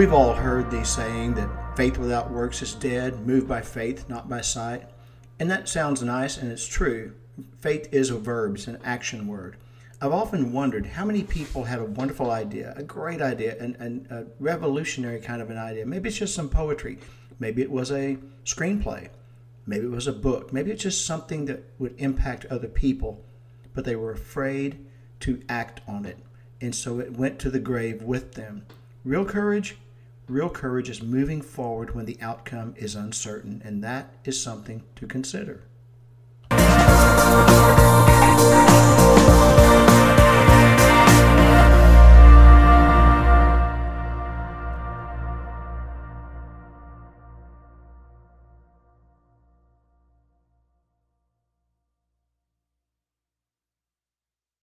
We've all heard the saying that faith without works is dead, moved by faith, not by sight. And that sounds nice and it's true. Faith is a verb, it's an action word. I've often wondered how many people had a wonderful idea, a great idea, and, and a revolutionary kind of an idea. Maybe it's just some poetry. Maybe it was a screenplay. Maybe it was a book. Maybe it's just something that would impact other people, but they were afraid to act on it. And so it went to the grave with them. Real courage, real courage is moving forward when the outcome is uncertain, and that is something to consider.